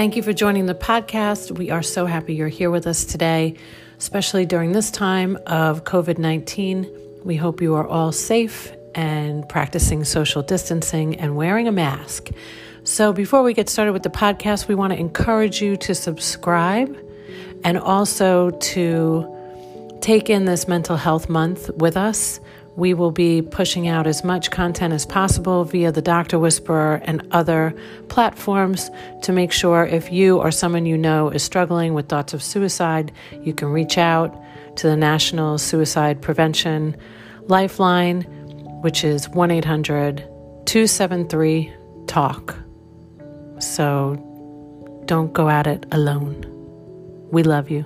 Thank you for joining the podcast. We are so happy you're here with us today, especially during this time of COVID 19. We hope you are all safe and practicing social distancing and wearing a mask. So, before we get started with the podcast, we want to encourage you to subscribe and also to take in this mental health month with us. We will be pushing out as much content as possible via the Doctor Whisperer and other platforms to make sure if you or someone you know is struggling with thoughts of suicide, you can reach out to the National Suicide Prevention Lifeline, which is 1 800 273 TALK. So don't go at it alone. We love you.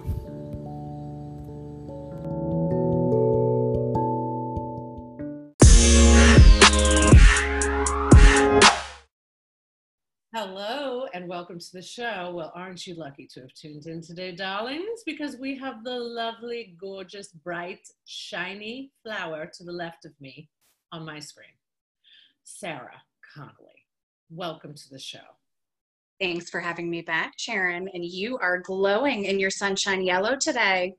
Hello and welcome to the show. Well, aren't you lucky to have tuned in today, darlings? Because we have the lovely, gorgeous, bright, shiny flower to the left of me on my screen, Sarah Connolly. Welcome to the show. Thanks for having me back, Sharon. And you are glowing in your sunshine yellow today.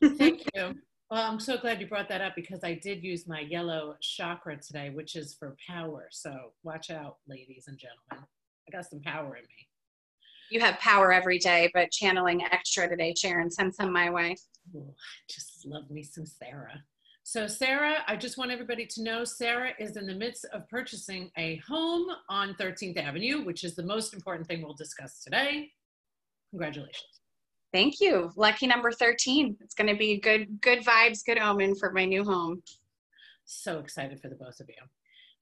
Thank you. Well, I'm so glad you brought that up because I did use my yellow chakra today, which is for power. So watch out, ladies and gentlemen. I got some power in me. You have power every day, but channeling extra today, Sharon. Send some my way. Ooh, just love me some Sarah. So, Sarah, I just want everybody to know Sarah is in the midst of purchasing a home on 13th Avenue, which is the most important thing we'll discuss today. Congratulations. Thank you. Lucky number 13. It's going to be good good vibes, good omen for my new home. So excited for the both of you.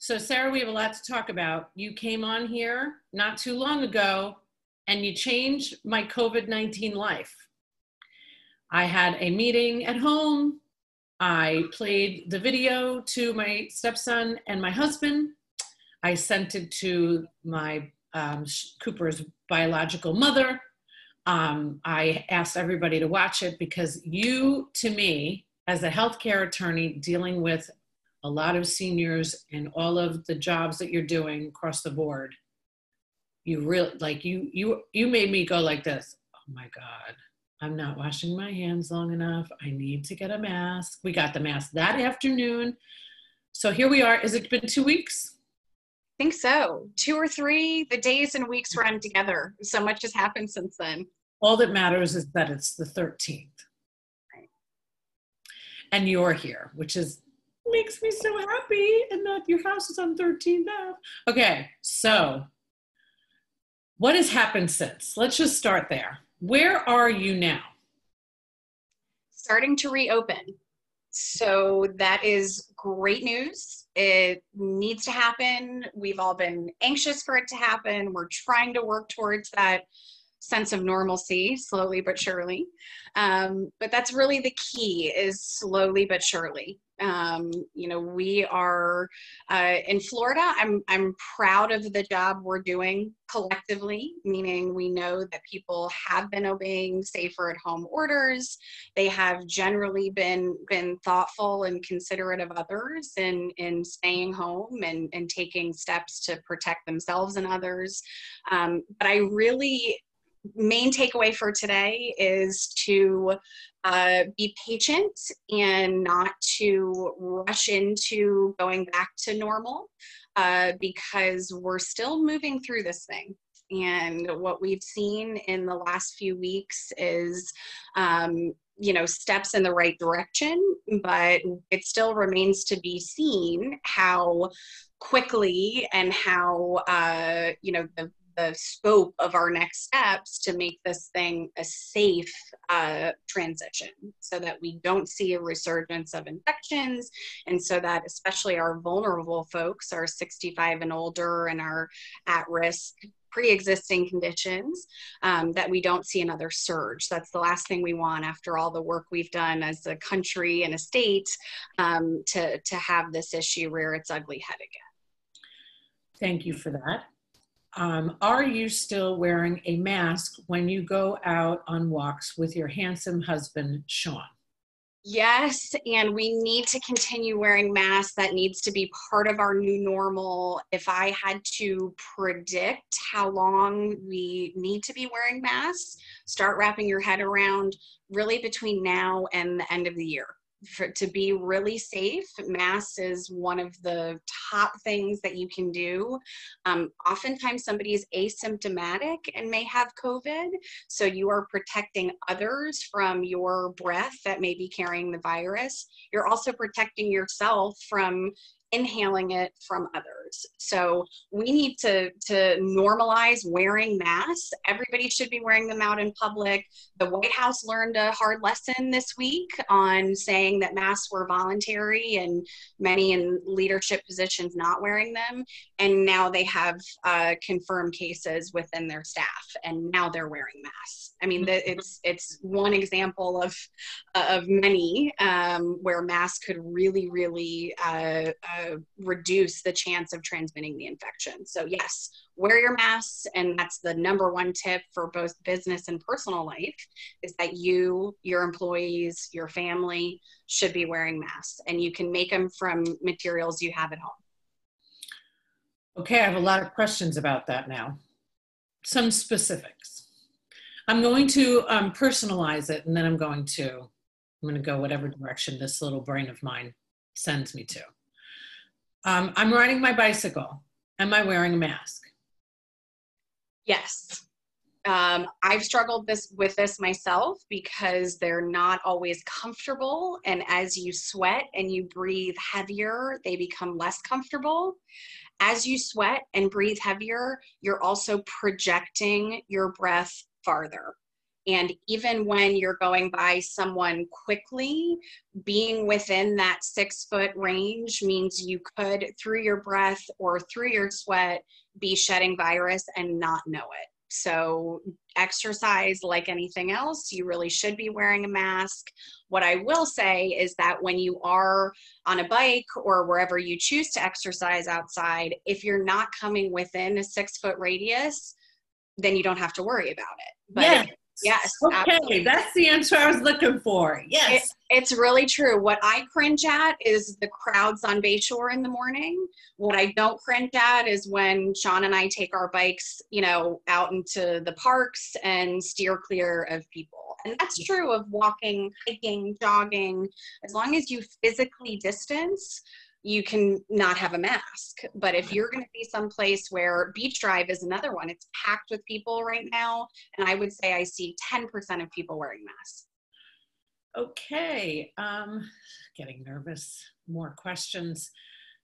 So, Sarah, we have a lot to talk about. You came on here not too long ago and you changed my COVID 19 life. I had a meeting at home I played the video to my stepson and my husband. I sent it to my um, Cooper's biological mother. Um, I asked everybody to watch it because you, to me, as a healthcare attorney dealing with a lot of seniors and all of the jobs that you're doing across the board, you really like you you you made me go like this. Oh my God, I'm not washing my hands long enough. I need to get a mask. We got the mask that afternoon. So here we are. Has it been two weeks? I think so. Two or three. The days and weeks run together. So much has happened since then. All that matters is that it's the 13th. Right. And you're here, which is makes me so happy. And that your house is on 13th Ave. Okay, so what has happened since? Let's just start there. Where are you now? Starting to reopen. So that is great news. It needs to happen. We've all been anxious for it to happen. We're trying to work towards that sense of normalcy slowly but surely. Um, but that's really the key is slowly but surely. Um, you know, we are uh, in Florida. I'm I'm proud of the job we're doing collectively, meaning we know that people have been obeying safer at home orders. They have generally been been thoughtful and considerate of others in in staying home and and taking steps to protect themselves and others. Um, but I really main takeaway for today is to uh, be patient and not to rush into going back to normal uh, because we're still moving through this thing. And what we've seen in the last few weeks is, um, you know, steps in the right direction, but it still remains to be seen how quickly and how, uh, you know, the the scope of our next steps to make this thing a safe uh, transition so that we don't see a resurgence of infections. And so that especially our vulnerable folks our 65 and older and our at risk pre-existing conditions um, that we don't see another surge. That's the last thing we want after all the work we've done as a country and a state um, to, to have this issue rear its ugly head again. Thank you for that um, are you still wearing a mask when you go out on walks with your handsome husband, Sean? Yes, and we need to continue wearing masks. That needs to be part of our new normal. If I had to predict how long we need to be wearing masks, start wrapping your head around really between now and the end of the year for, to be really safe, masks is one of the top things that you can do. Um, oftentimes, somebody is asymptomatic and may have COVID, so you are protecting others from your breath that may be carrying the virus. You're also protecting yourself from inhaling it from others. So we need to, to normalize wearing masks. Everybody should be wearing them out in public. The White House learned a hard lesson this week on saying that masks were voluntary and many in leadership positions not wearing them. And now they have uh, confirmed cases within their staff, and now they're wearing masks. I mean, the, it's it's one example of of many um, where masks could really, really uh, uh, reduce the chance of transmitting the infection. So yes, wear your masks, and that's the number one tip for both business and personal life is that you, your employees, your family should be wearing masks, and you can make them from materials you have at home. Okay, I have a lot of questions about that now. Some specifics. I'm going to um, personalize it and then I'm going to, I'm going to go whatever direction this little brain of mine sends me to. Um, I'm riding my bicycle. Am I wearing a mask? Yes. Um, I've struggled this with this myself because they're not always comfortable, and as you sweat and you breathe heavier, they become less comfortable. As you sweat and breathe heavier, you're also projecting your breath farther. And even when you're going by someone quickly, being within that six foot range means you could, through your breath or through your sweat, be shedding virus and not know it. So, exercise like anything else, you really should be wearing a mask. What I will say is that when you are on a bike or wherever you choose to exercise outside, if you're not coming within a six foot radius, then you don't have to worry about it. But yes. Yes. Okay, absolutely. that's the answer I was looking for. Yes. It, it's really true. What I cringe at is the crowds on Bayshore in the morning. What I don't cringe at is when Sean and I take our bikes, you know, out into the parks and steer clear of people. And that's true of walking, hiking, jogging. As long as you physically distance, you can not have a mask. But if you're going to be someplace where Beach Drive is another one, it's packed with people right now. And I would say I see 10% of people wearing masks. Okay, um, getting nervous. More questions.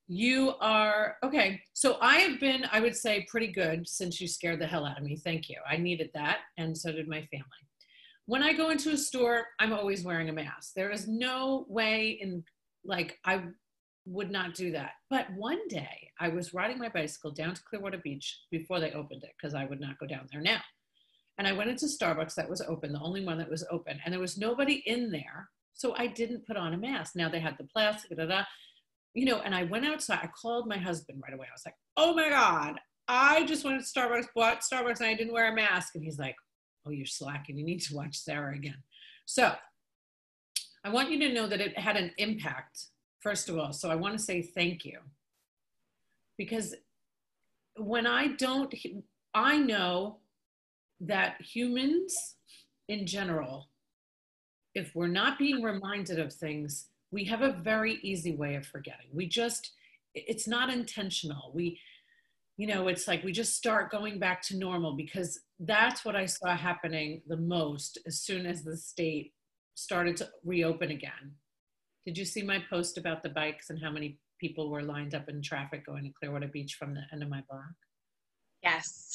You are, okay, so I have been, I would say, pretty good since you scared the hell out of me. Thank you. I needed that, and so did my family. When I go into a store, I'm always wearing a mask. There is no way in, like, I would not do that. But one day I was riding my bicycle down to Clearwater Beach before they opened it because I would not go down there now. And I went into Starbucks that was open, the only one that was open, and there was nobody in there. So I didn't put on a mask. Now they had the plastic, da, da, you know, and I went outside. I called my husband right away. I was like, oh my God, I just went to Starbucks, bought Starbucks, and I didn't wear a mask. And he's like, oh, you're slacking. You need to watch Sarah again. So I want you to know that it had an impact first of all. So I want to say thank you. Because when I don't, I know that humans in general, if we're not being reminded of things, we have a very easy way of forgetting. We just, it's not intentional. We, you know, it's like we just start going back to normal because that's what I saw happening the most as soon as the state started to reopen again. Did you see my post about the bikes and how many people were lined up in traffic going to Clearwater Beach from the end of my block? Yes.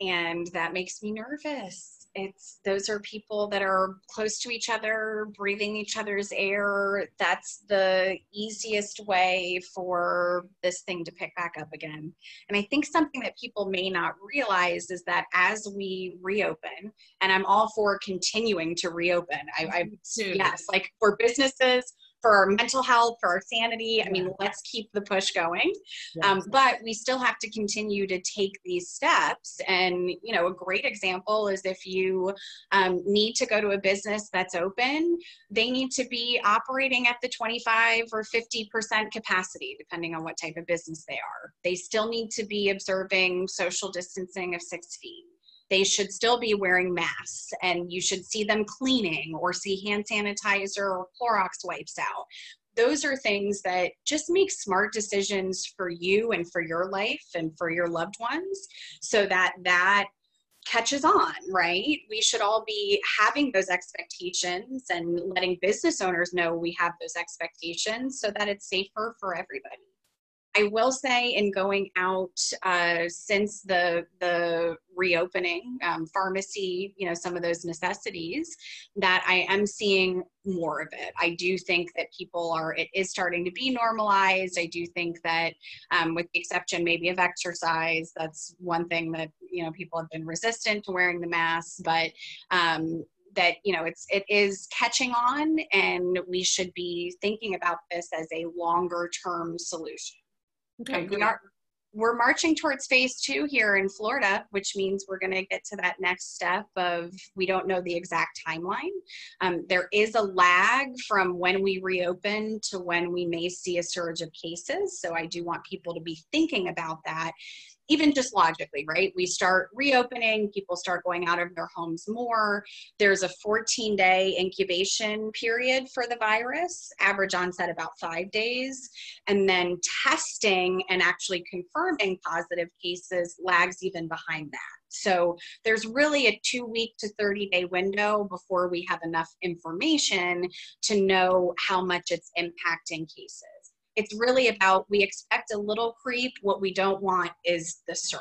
And that makes me nervous. It's those are people that are close to each other, breathing each other's air. That's the easiest way for this thing to pick back up again. And I think something that people may not realize is that as we reopen, and I'm all for continuing to reopen. I, I yes, like for businesses, for our mental health, for our sanity. I mean, let's keep the push going. Um, but we still have to continue to take these steps. And, you know, a great example is if you um, need to go to a business that's open, they need to be operating at the 25 or 50% capacity, depending on what type of business they are. They still need to be observing social distancing of six feet they should still be wearing masks and you should see them cleaning or see hand sanitizer or Clorox wipes out. Those are things that just make smart decisions for you and for your life and for your loved ones so that that catches on, right? We should all be having those expectations and letting business owners know we have those expectations so that it's safer for everybody. I will say, in going out uh, since the the reopening, um, pharmacy, you know, some of those necessities, that I am seeing more of it. I do think that people are. It is starting to be normalized. I do think that, um, with the exception maybe of exercise, that's one thing that you know people have been resistant to wearing the mask, but um, that you know it's it is catching on and we should be thinking about this as a longer term solution Okay, we are we're marching towards phase two here in Florida, which means we're going to get to that next step of we don't know the exact timeline. Um, there is a lag from when we reopen to when we may see a surge of cases. So I do want people to be thinking about that even just logically, right? We start reopening, people start going out of their homes more. There's a 14 day incubation period for the virus, average onset about five days. And then testing and actually confirming positive cases lags even behind that. So there's really a two week to 30 day window before we have enough information to know how much it's impacting cases it's really about we expect a little creep. What we don't want is the surge.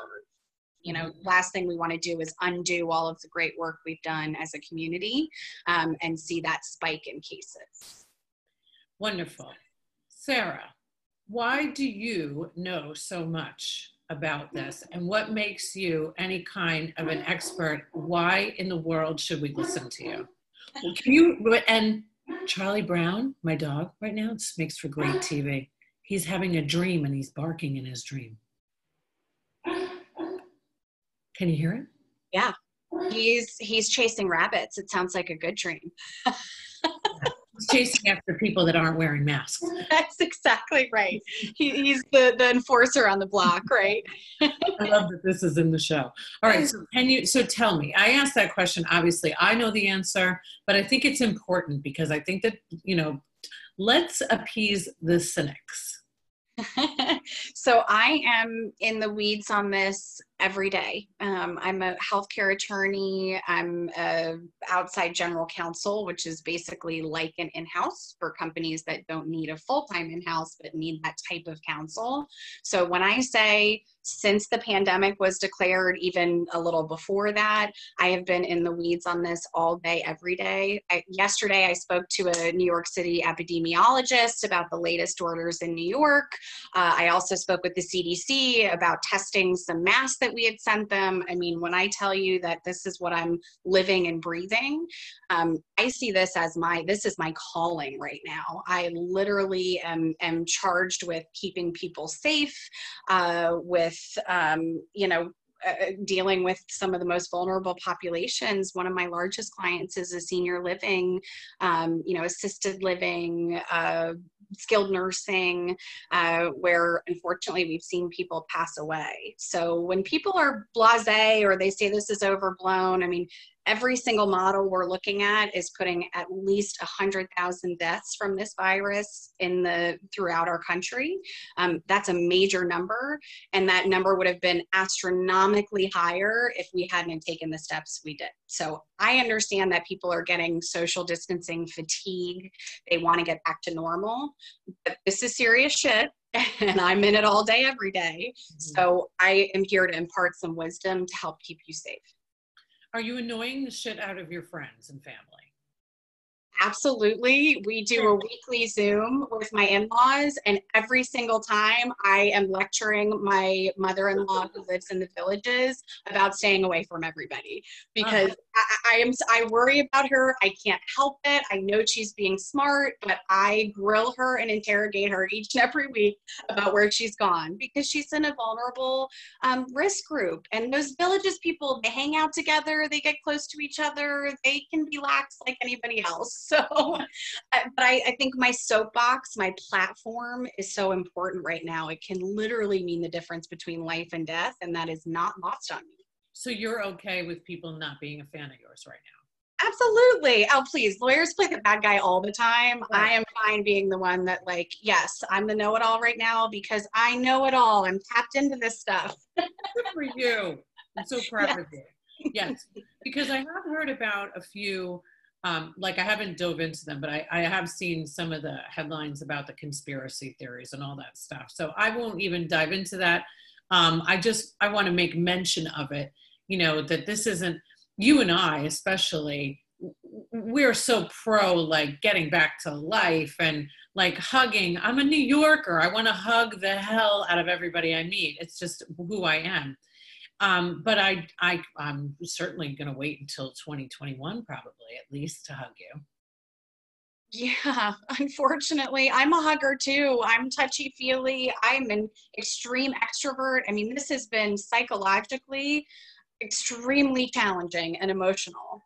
You know, last thing we want to do is undo all of the great work we've done as a community um, and see that spike in cases. Wonderful. Sarah, why do you know so much about this and what makes you any kind of an expert? Why in the world should we listen to you? Can you and Charlie Brown, my dog, right now, it makes for great TV. He's having a dream and he's barking in his dream. Can you hear it? Yeah. He's he's chasing rabbits. It sounds like a good dream. chasing after people that aren't wearing masks. That's exactly right. He, he's the, the enforcer on the block, right? I love that this is in the show. All right, so can you so tell me? I asked that question. Obviously, I know the answer, but I think it's important because I think that you know, let's appease the cynics. so I am in the weeds on this every day. Um, I'm a healthcare attorney. I'm a outside general counsel, which is basically like an in-house for companies that don't need a full-time in-house but need that type of counsel. So when I say since the pandemic was declared, even a little before that, I have been in the weeds on this all day, every day. I, yesterday, I spoke to a New York City epidemiologist about the latest orders in New York. Uh, I also spoke with the CDC about testing some masks that we had sent them. I mean, when I tell you that this is what I'm living and breathing, um, I see this as my this is my calling right now. I literally am am charged with keeping people safe, uh, with um, you know uh, dealing with some of the most vulnerable populations. One of my largest clients is a senior living, um, you know, assisted living, uh, skilled nursing, uh, where unfortunately we've seen people pass away. So when people are blase or they say this is overblown, I mean, every single model we're looking at is putting at least 100,000 deaths from this virus in the throughout our country. Um, that's a major number, and that number would have been astronomically higher if we hadn't taken the steps we did. So I understand that people are getting social distancing fatigue. They want to get back to normal, but this is serious shit. And I'm in it all day, every day. Mm-hmm. So I am here to impart some wisdom to help keep you safe. Are you annoying the shit out of your friends and family? Absolutely. We do a weekly Zoom with my in laws, and every single time I am lecturing my mother in law who lives in the villages about staying away from everybody because uh-huh. I, I, am I worry about her. I can't help it. I know she's being smart, but I grill her and interrogate her each and every week about where she's gone because she's in a vulnerable um, risk group. And those villages people, they hang out together, they get close to each other, they can be lax like anybody else. So, but I, I think my soapbox, my platform is so important right now. It can literally mean the difference between life and death, and that is not lost on me. So you're okay with people not being a fan of yours right now? Absolutely. Oh, please. Lawyers play the bad guy all the time. Right. I am fine being the one that, like, yes, I'm the know it all right now because I know it all. I'm tapped into this stuff. Good for you. I'm so proud yes. of you. Yes, because I have heard about a few um, like I haven't dove into them, but I, I have seen some of the headlines about the conspiracy theories and all that stuff. So I won't even dive into that. Um, I just I want to make mention of it. You know that this isn't you and I especially. We're so pro like getting back to life and like hugging. I'm a New Yorker. I want to hug the hell out of everybody I meet. It's just who I am. Um, but I, I, I'm certainly going to wait until 2021, probably at least, to hug you. Yeah, unfortunately, I'm a hugger too. I'm touchy feely. I'm an extreme extrovert. I mean, this has been psychologically extremely challenging and emotional.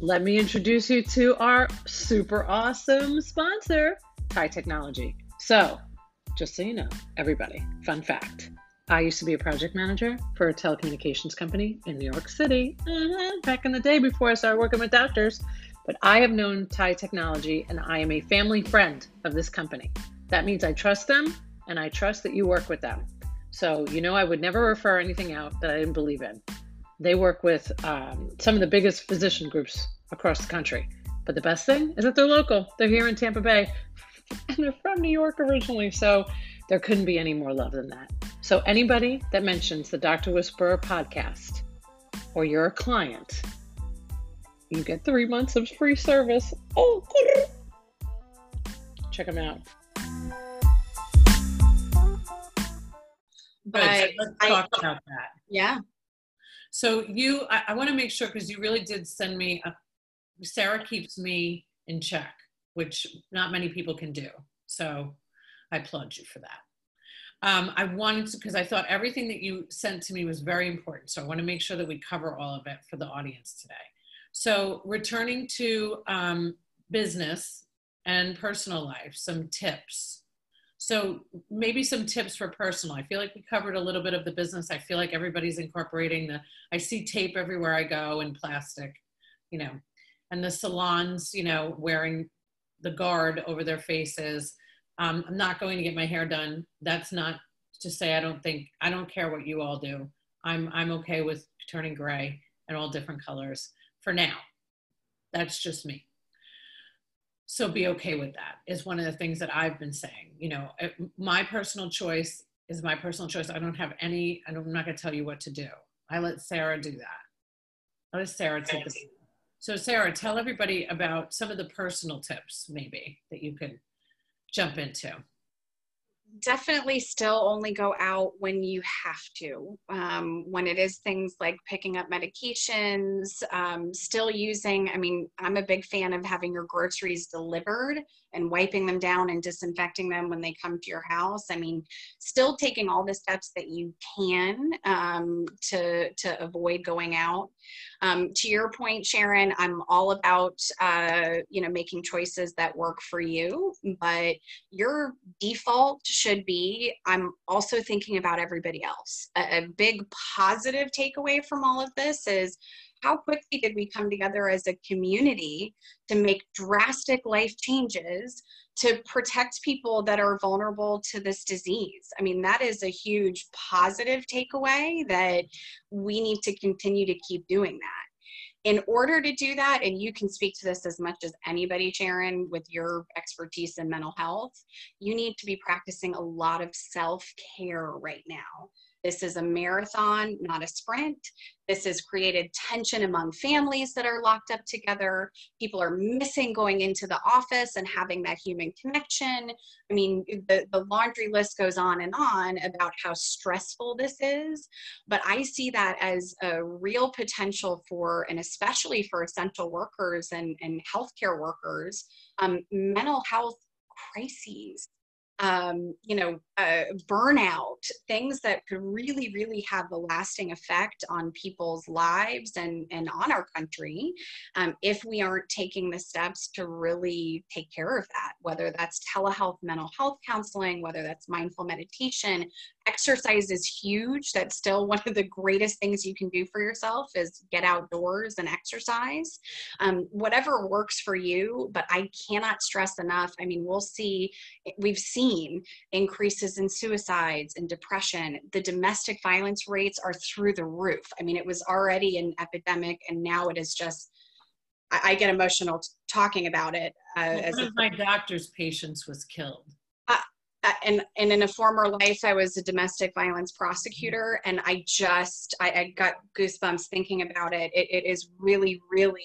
Let me introduce you to our super awesome sponsor. Thai technology. So, just so you know, everybody, fun fact. I used to be a project manager for a telecommunications company in New York City mm-hmm, back in the day before I started working with doctors. But I have known Thai technology and I am a family friend of this company. That means I trust them and I trust that you work with them. So, you know, I would never refer anything out that I didn't believe in. They work with um, some of the biggest physician groups across the country. But the best thing is that they're local. They're here in Tampa Bay and they're from New York originally, so there couldn't be any more love than that. So anybody that mentions the Dr. Whisperer podcast or you're a client, you get three months of free service. Oh, check them out. But. So let's talk I, about that. Yeah. So you, I, I want to make sure because you really did send me. A, Sarah keeps me in check which not many people can do. So I applaud you for that. Um, I wanted to, because I thought everything that you sent to me was very important. So I want to make sure that we cover all of it for the audience today. So returning to um, business and personal life, some tips. So maybe some tips for personal. I feel like we covered a little bit of the business. I feel like everybody's incorporating the, I see tape everywhere I go and plastic, you know, and the salons, you know, wearing the guard over their faces. Um, I'm not going to get my hair done. That's not to say I don't think I don't care what you all do. I'm I'm okay with turning gray and all different colors for now. That's just me. So be okay with that is one of the things that I've been saying. You know, my personal choice is my personal choice. I don't have any. I'm not going to tell you what to do. I let Sarah do that. I let Sarah take the so, Sarah, tell everybody about some of the personal tips, maybe, that you could jump into definitely still only go out when you have to. Um, when it is things like picking up medications, um, still using, I mean, I'm a big fan of having your groceries delivered and wiping them down and disinfecting them when they come to your house. I mean, still taking all the steps that you can um, to, to avoid going out. Um, to your point, Sharon, I'm all about, uh, you know, making choices that work for you, but your default should be, I'm also thinking about everybody else. A, a big positive takeaway from all of this is how quickly did we come together as a community to make drastic life changes to protect people that are vulnerable to this disease. I mean, that is a huge positive takeaway that we need to continue to keep doing that. In order to do that, and you can speak to this as much as anybody, Sharon, with your expertise in mental health, you need to be practicing a lot of self care right now This is a marathon, not a sprint. This has created tension among families that are locked up together. People are missing going into the office and having that human connection. I mean, the, the laundry list goes on and on about how stressful this is. But I see that as a real potential for, and especially for essential workers and, and healthcare workers, um, mental health crises um, you know, uh, burnout, things that could really, really have a lasting effect on people's lives and, and on our country um, if we aren't taking the steps to really take care of that, whether that's telehealth mental health counseling, whether that's mindful meditation, exercise is huge. That's still one of the greatest things you can do for yourself is get outdoors and exercise. Um, whatever works for you but i cannot stress enough. I mean we'll see we've seen increases in suicides and depression. The domestic violence rates are through the roof. I mean it was already an epidemic and now it is just i, get emotional talking about it uh, one of my doctor's patients was killed and, and in a former life i was a domestic violence prosecutor and i just i, I got goosebumps thinking about it. It, it is really really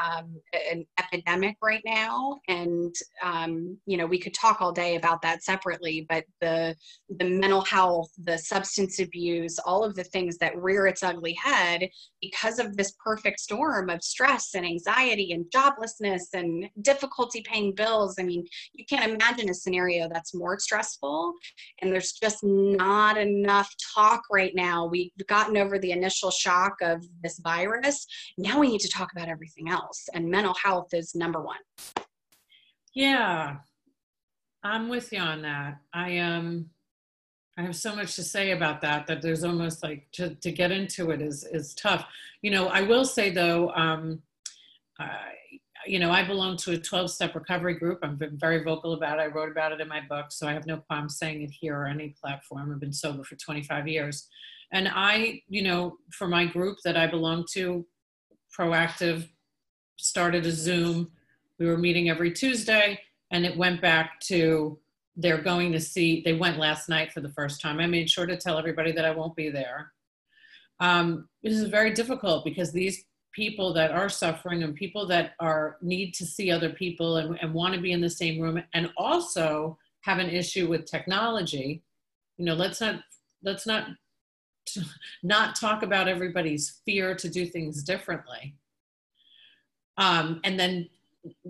um, an epidemic right now and um, you know we could talk all day about that separately but the the mental health the substance abuse all of the things that rear its ugly head because of this perfect storm of stress and anxiety and joblessness and difficulty paying bills. I mean you can't imagine a scenario that's more stressful stressful and there's just not enough talk right now. We've gotten over the initial shock of this virus. Now we need to talk about everything else, and mental health is number one. Yeah, I'm with you on that. I um I have so much to say about that that there's almost like to, to get into it is is tough. You know, I will say though, um, you know, I belong to a 12 step recovery group. I've been very vocal about it. I wrote about it in my book, so I have no problem saying it here or any platform. I've been sober for 25 years. And I, you know, for my group that I belong to, Proactive started a Zoom. We were meeting every Tuesday, and it went back to they're going to see, they went last night for the first time. I made sure to tell everybody that I won't be there. Um, this is very difficult because these people that are suffering and people that are need to see other people and, and want to be in the same room and also have an issue with technology. You know let's not let's not not talk about everybody's fear to do things differently. Um, and then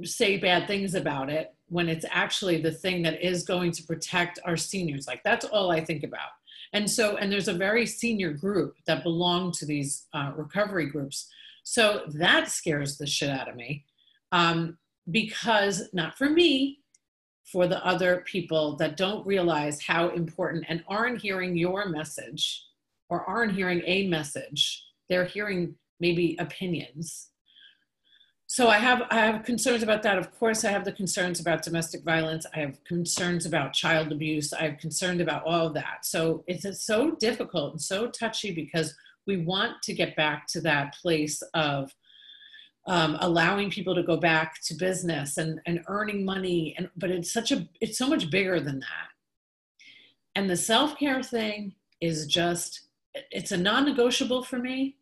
say bad things about it when it's actually the thing that is going to protect our seniors. Like that's all i think about. And so and there's a very senior group that belong to these uh, recovery groups so that scares the shit out of me um, because not for me, for the other people that don't realize how important and aren't hearing your message or aren't hearing a message. They're hearing maybe opinions. So I have I have concerns about that. Of course, I have the concerns about domestic violence. I have concerns about child abuse. I have concerns about all of that. So it's so difficult and so touchy because we want to get back to that place of um, allowing people to go back to business and, and earning money and but it's such a it's so much bigger than that. And the self-care thing is just it's a non-negotiable for me.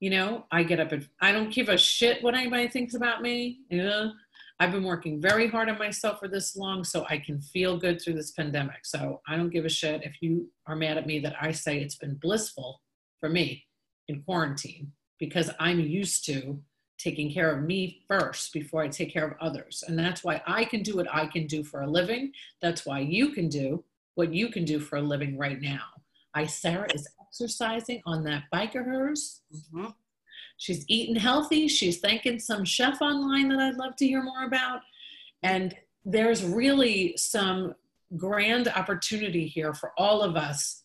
You know i get up and i don't give a shit what anybody thinks about me. You know i've been working very hard on myself for this long so i can feel good through this pandemic. So i don't give a shit if you are mad at me that i say it's been blissful for me in quarantine because I'm used to taking care of me first before I take care of others. And that's why I can do what I can do for a living. That's why you can do what you can do for a living right now. I, Sarah is exercising on that bike of hers. Mm-hmm. She's eating healthy. She's thanking some chef online that I'd love to hear more about. And there's really some grand opportunity here for all of us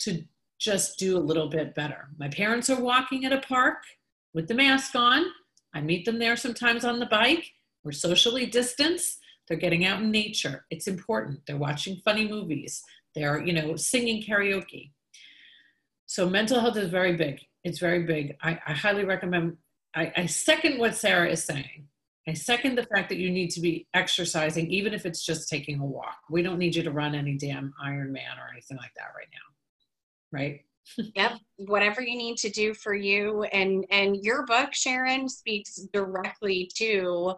to just do a little bit better. My parents are walking at a park with the mask on. I meet them there sometimes on the bike. We're socially distanced. They're getting out in nature. It's important. They're watching funny movies. They're, you know, singing karaoke. So mental health is very big. It's very big. I, I highly recommend. I, I second what Sarah is saying. I second the fact that you need to be exercising, even if it's just taking a walk. We don't need you to run any damn Ironman or anything like that right now right? yep whatever you need to do for you and and your book sharon speaks directly to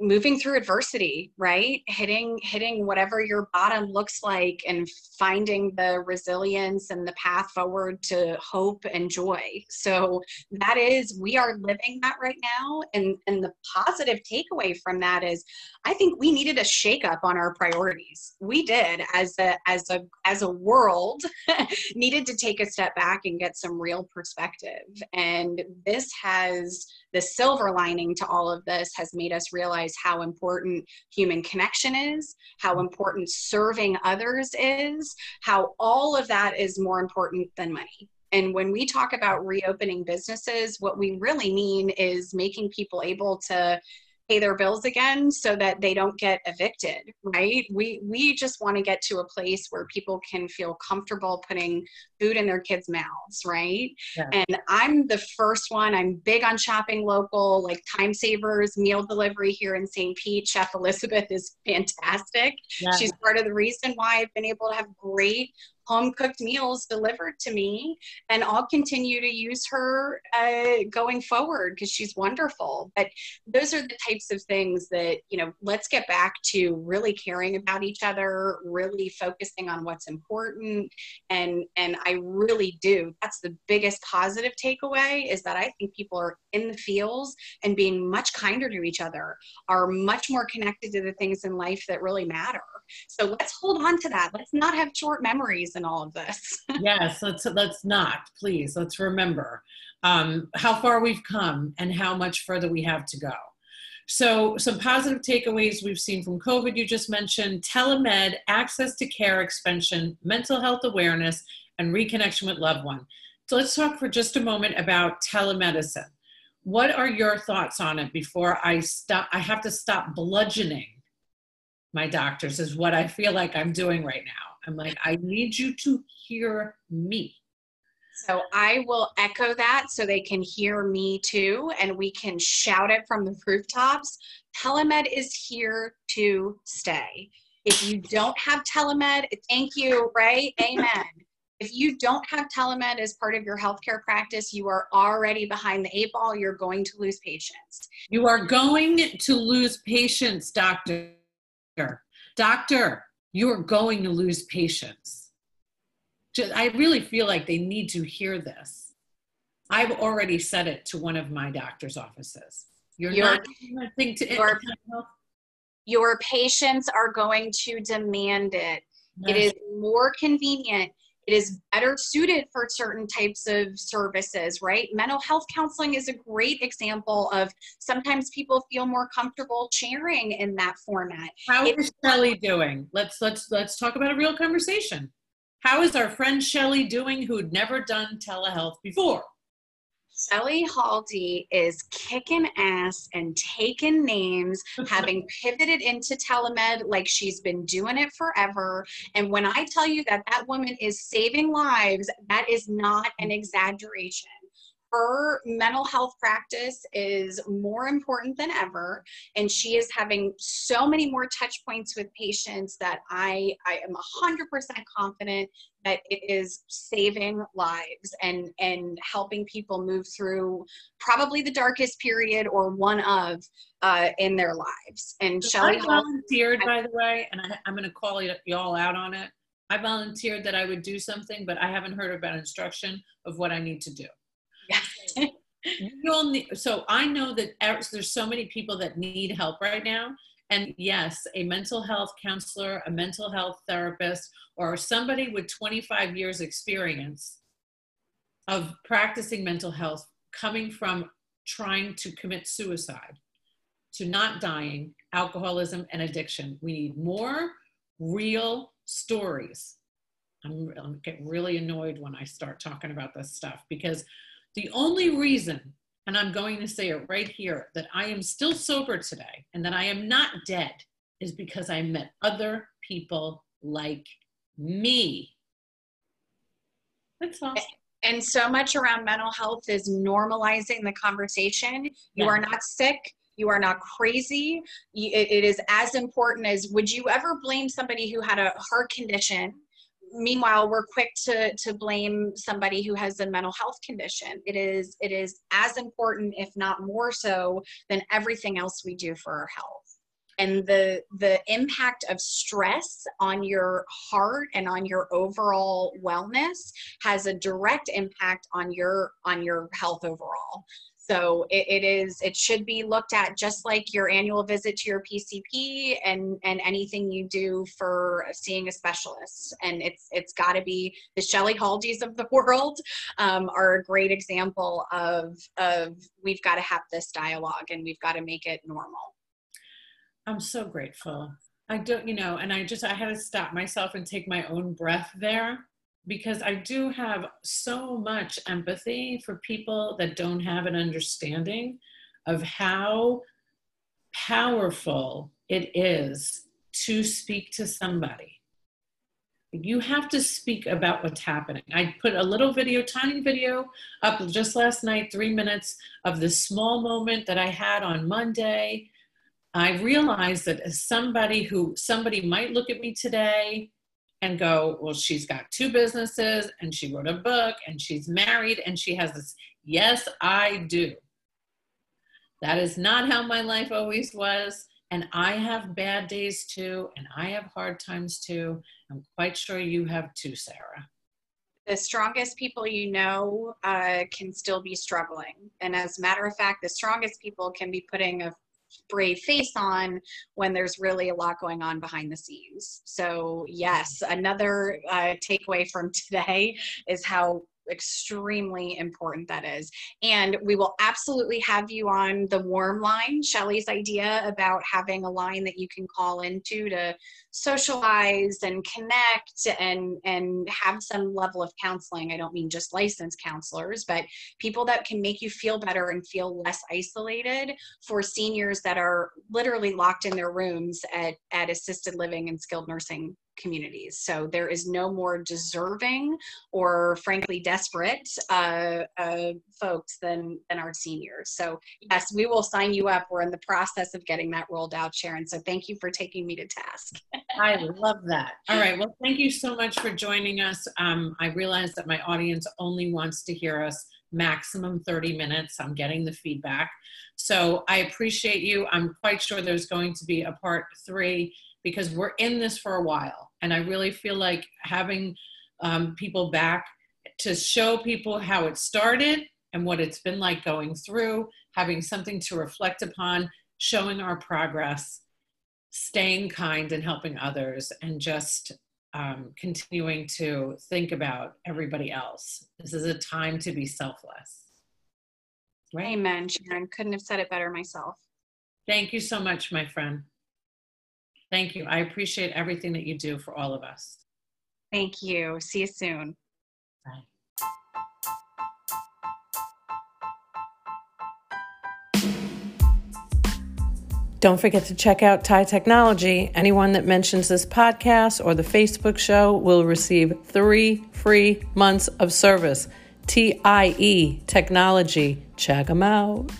moving through adversity right? Hitting hitting whatever your bottom looks like and finding the resilience and the path forward to hope and joy. So that is we are living that right now. And and the positive takeaway from that is i think we needed a shake up on our priorities. We did as a as a as a world needed to take a step back and get some real perspective. And this has the silver lining to all of this has made us realize how important human connection is, how mm-hmm. important serving others is, how all of that is more important than money. And when we talk about reopening businesses, what we really mean is making people able to pay their bills again so that they don't get evicted right we we just want to get to a place where people can feel comfortable putting food in their kids mouths right yeah. and i'm the first one i'm big on shopping local like time savers meal delivery here in st pete chef elizabeth is fantastic yeah. she's part of the reason why i've been able to have great home cooked meals delivered to me and i'll continue to use her uh, going forward because she's wonderful. But those are the types of things that you know let's get back to really caring about each other really focusing on what's important and and i really do. That's the biggest positive takeaway is that i think people are in the fields and being much kinder to each other are much more connected to the things in life that really matter so let's hold on to that let's not have short memories in all of this. yes, let's let's not, please. Let's remember um, how far we've come and how much further we have to go. So, some positive takeaways we've seen from COVID, you just mentioned telemed, access to care expansion, mental health awareness, and reconnection with loved one. So, let's talk for just a moment about telemedicine. What are your thoughts on it before I stop? I have to stop bludgeoning my doctors, is what I feel like I'm doing right now. I'm like, I need you to hear me. So I will echo that so they can hear me too, and we can shout it from the rooftops. Telemed is here to stay. If you don't have telemed, thank you, right? Amen. if you don't have telemed as part of your healthcare practice, you are already behind the eight ball. You're going to lose patients. You are going to lose patients, doctor. Doctor, you're going to lose patients. I really feel like they need to hear this. I've already said it to one of my doctor's offices. You're your, not going to your, your patients are going to demand it. It is more convenient it is better suited for certain types of services, right? Mental health counseling is a great example of sometimes people feel more comfortable sharing in that format. How is Shelly doing? Let's let's let's talk about a real conversation. How is our friend Shelly doing who'd never done telehealth before? Shelly Haldy is kicking ass and taking names, having pivoted into telemed like she's been doing it forever. And when I tell you that that woman is saving lives, that is not an exaggeration her mental health practice is more important than ever and she is having so many more touch points with patients that i i am 100% confident that it is saving lives and and helping people move through probably the darkest period or one of uh, in their lives. And so Shelly I volunteered by the way and I, i'm going to call you all out on it. I volunteered that i would do something but i haven't heard about instruction of what i need to do You'll need, so I know that er, there's so many people that need help right now. And yes, a mental health counselor, a mental health therapist, or somebody with 25 years experience of practicing mental health coming from trying to commit suicide to not dying, alcoholism, and addiction. We need more real stories. I'm, I'm get really annoyed when I start talking about this stuff because the only reason, and I'm going to say it right here, that I am still sober today and that I am not dead is because I met other people like me. That's all. And so much around mental health is normalizing the conversation. You yeah. are not sick. You are not crazy. it is as important as would you ever blame somebody who had a heart condition meanwhile we're quick to to blame somebody who has a mental health condition. It is it is as important if not more so than everything else we do for our health. And the the impact of stress on your heart and on your overall wellness has a direct impact on your on your health overall so it, it is it should be looked at just like your annual visit to your pcp and and anything you do for seeing a specialist. And it's it's got to be the Shelley Haldys of the world um, are a great example of of we've got to have this dialogue and we've got to make it normal. I'm so grateful. I don't, you know, and I just, I had to stop myself and take my own breath there because I do have so much empathy for people that don't have an understanding of how powerful it is to speak to somebody. You have to speak about what's happening. I put a little video, tiny video up just last night, three minutes of the small moment that I had on Monday I realized that as somebody who somebody might look at me today and go, well, she's got two businesses and she wrote a book and she's married and she has this. Yes, I do. That is not how my life always was. And I have bad days too, and I have hard times too. I'm quite sure you have too, Sarah. The strongest people you know uh, can still be struggling. And as a matter of fact, the strongest people can be putting a brave face on when there's really a lot going on behind the scenes. So, yes, another uh, takeaway from today is how extremely important that is. And we will absolutely have you on the warm line. Shelley's idea about having a line that you can call into to socialize and connect and and have some level of counseling. I don't mean just licensed counselors, but people that can make you feel better and feel less isolated for seniors that are literally locked in their rooms at, at assisted living and skilled nursing communities. So there is no more deserving or frankly desperate uh, uh, folks than, than our seniors. So yes, we will sign you up. We're in the process of getting that rolled out, Sharon. So thank you for taking me to task. I love that. All right. Well, thank you so much for joining us. Um, I realize that my audience only wants to hear us maximum 30 minutes. I'm getting the feedback. So I appreciate you. I'm quite sure there's going to be a part three because we're in this for a while. And I really feel like having um, people back to show people how it started and what it's been like going through, having something to reflect upon, showing our progress, staying kind and helping others, and just um, continuing to think about everybody else. This is a time to be selfless. Right? Amen, Sharon. Couldn't have said it better myself. Thank you so much, my friend. Thank you. I appreciate everything that you do for all of us. Thank you. See you soon. Bye. Don't forget to check out TIE Technology. Anyone that mentions this podcast or the Facebook show will receive three free months of service. TIE Technology. Check them out.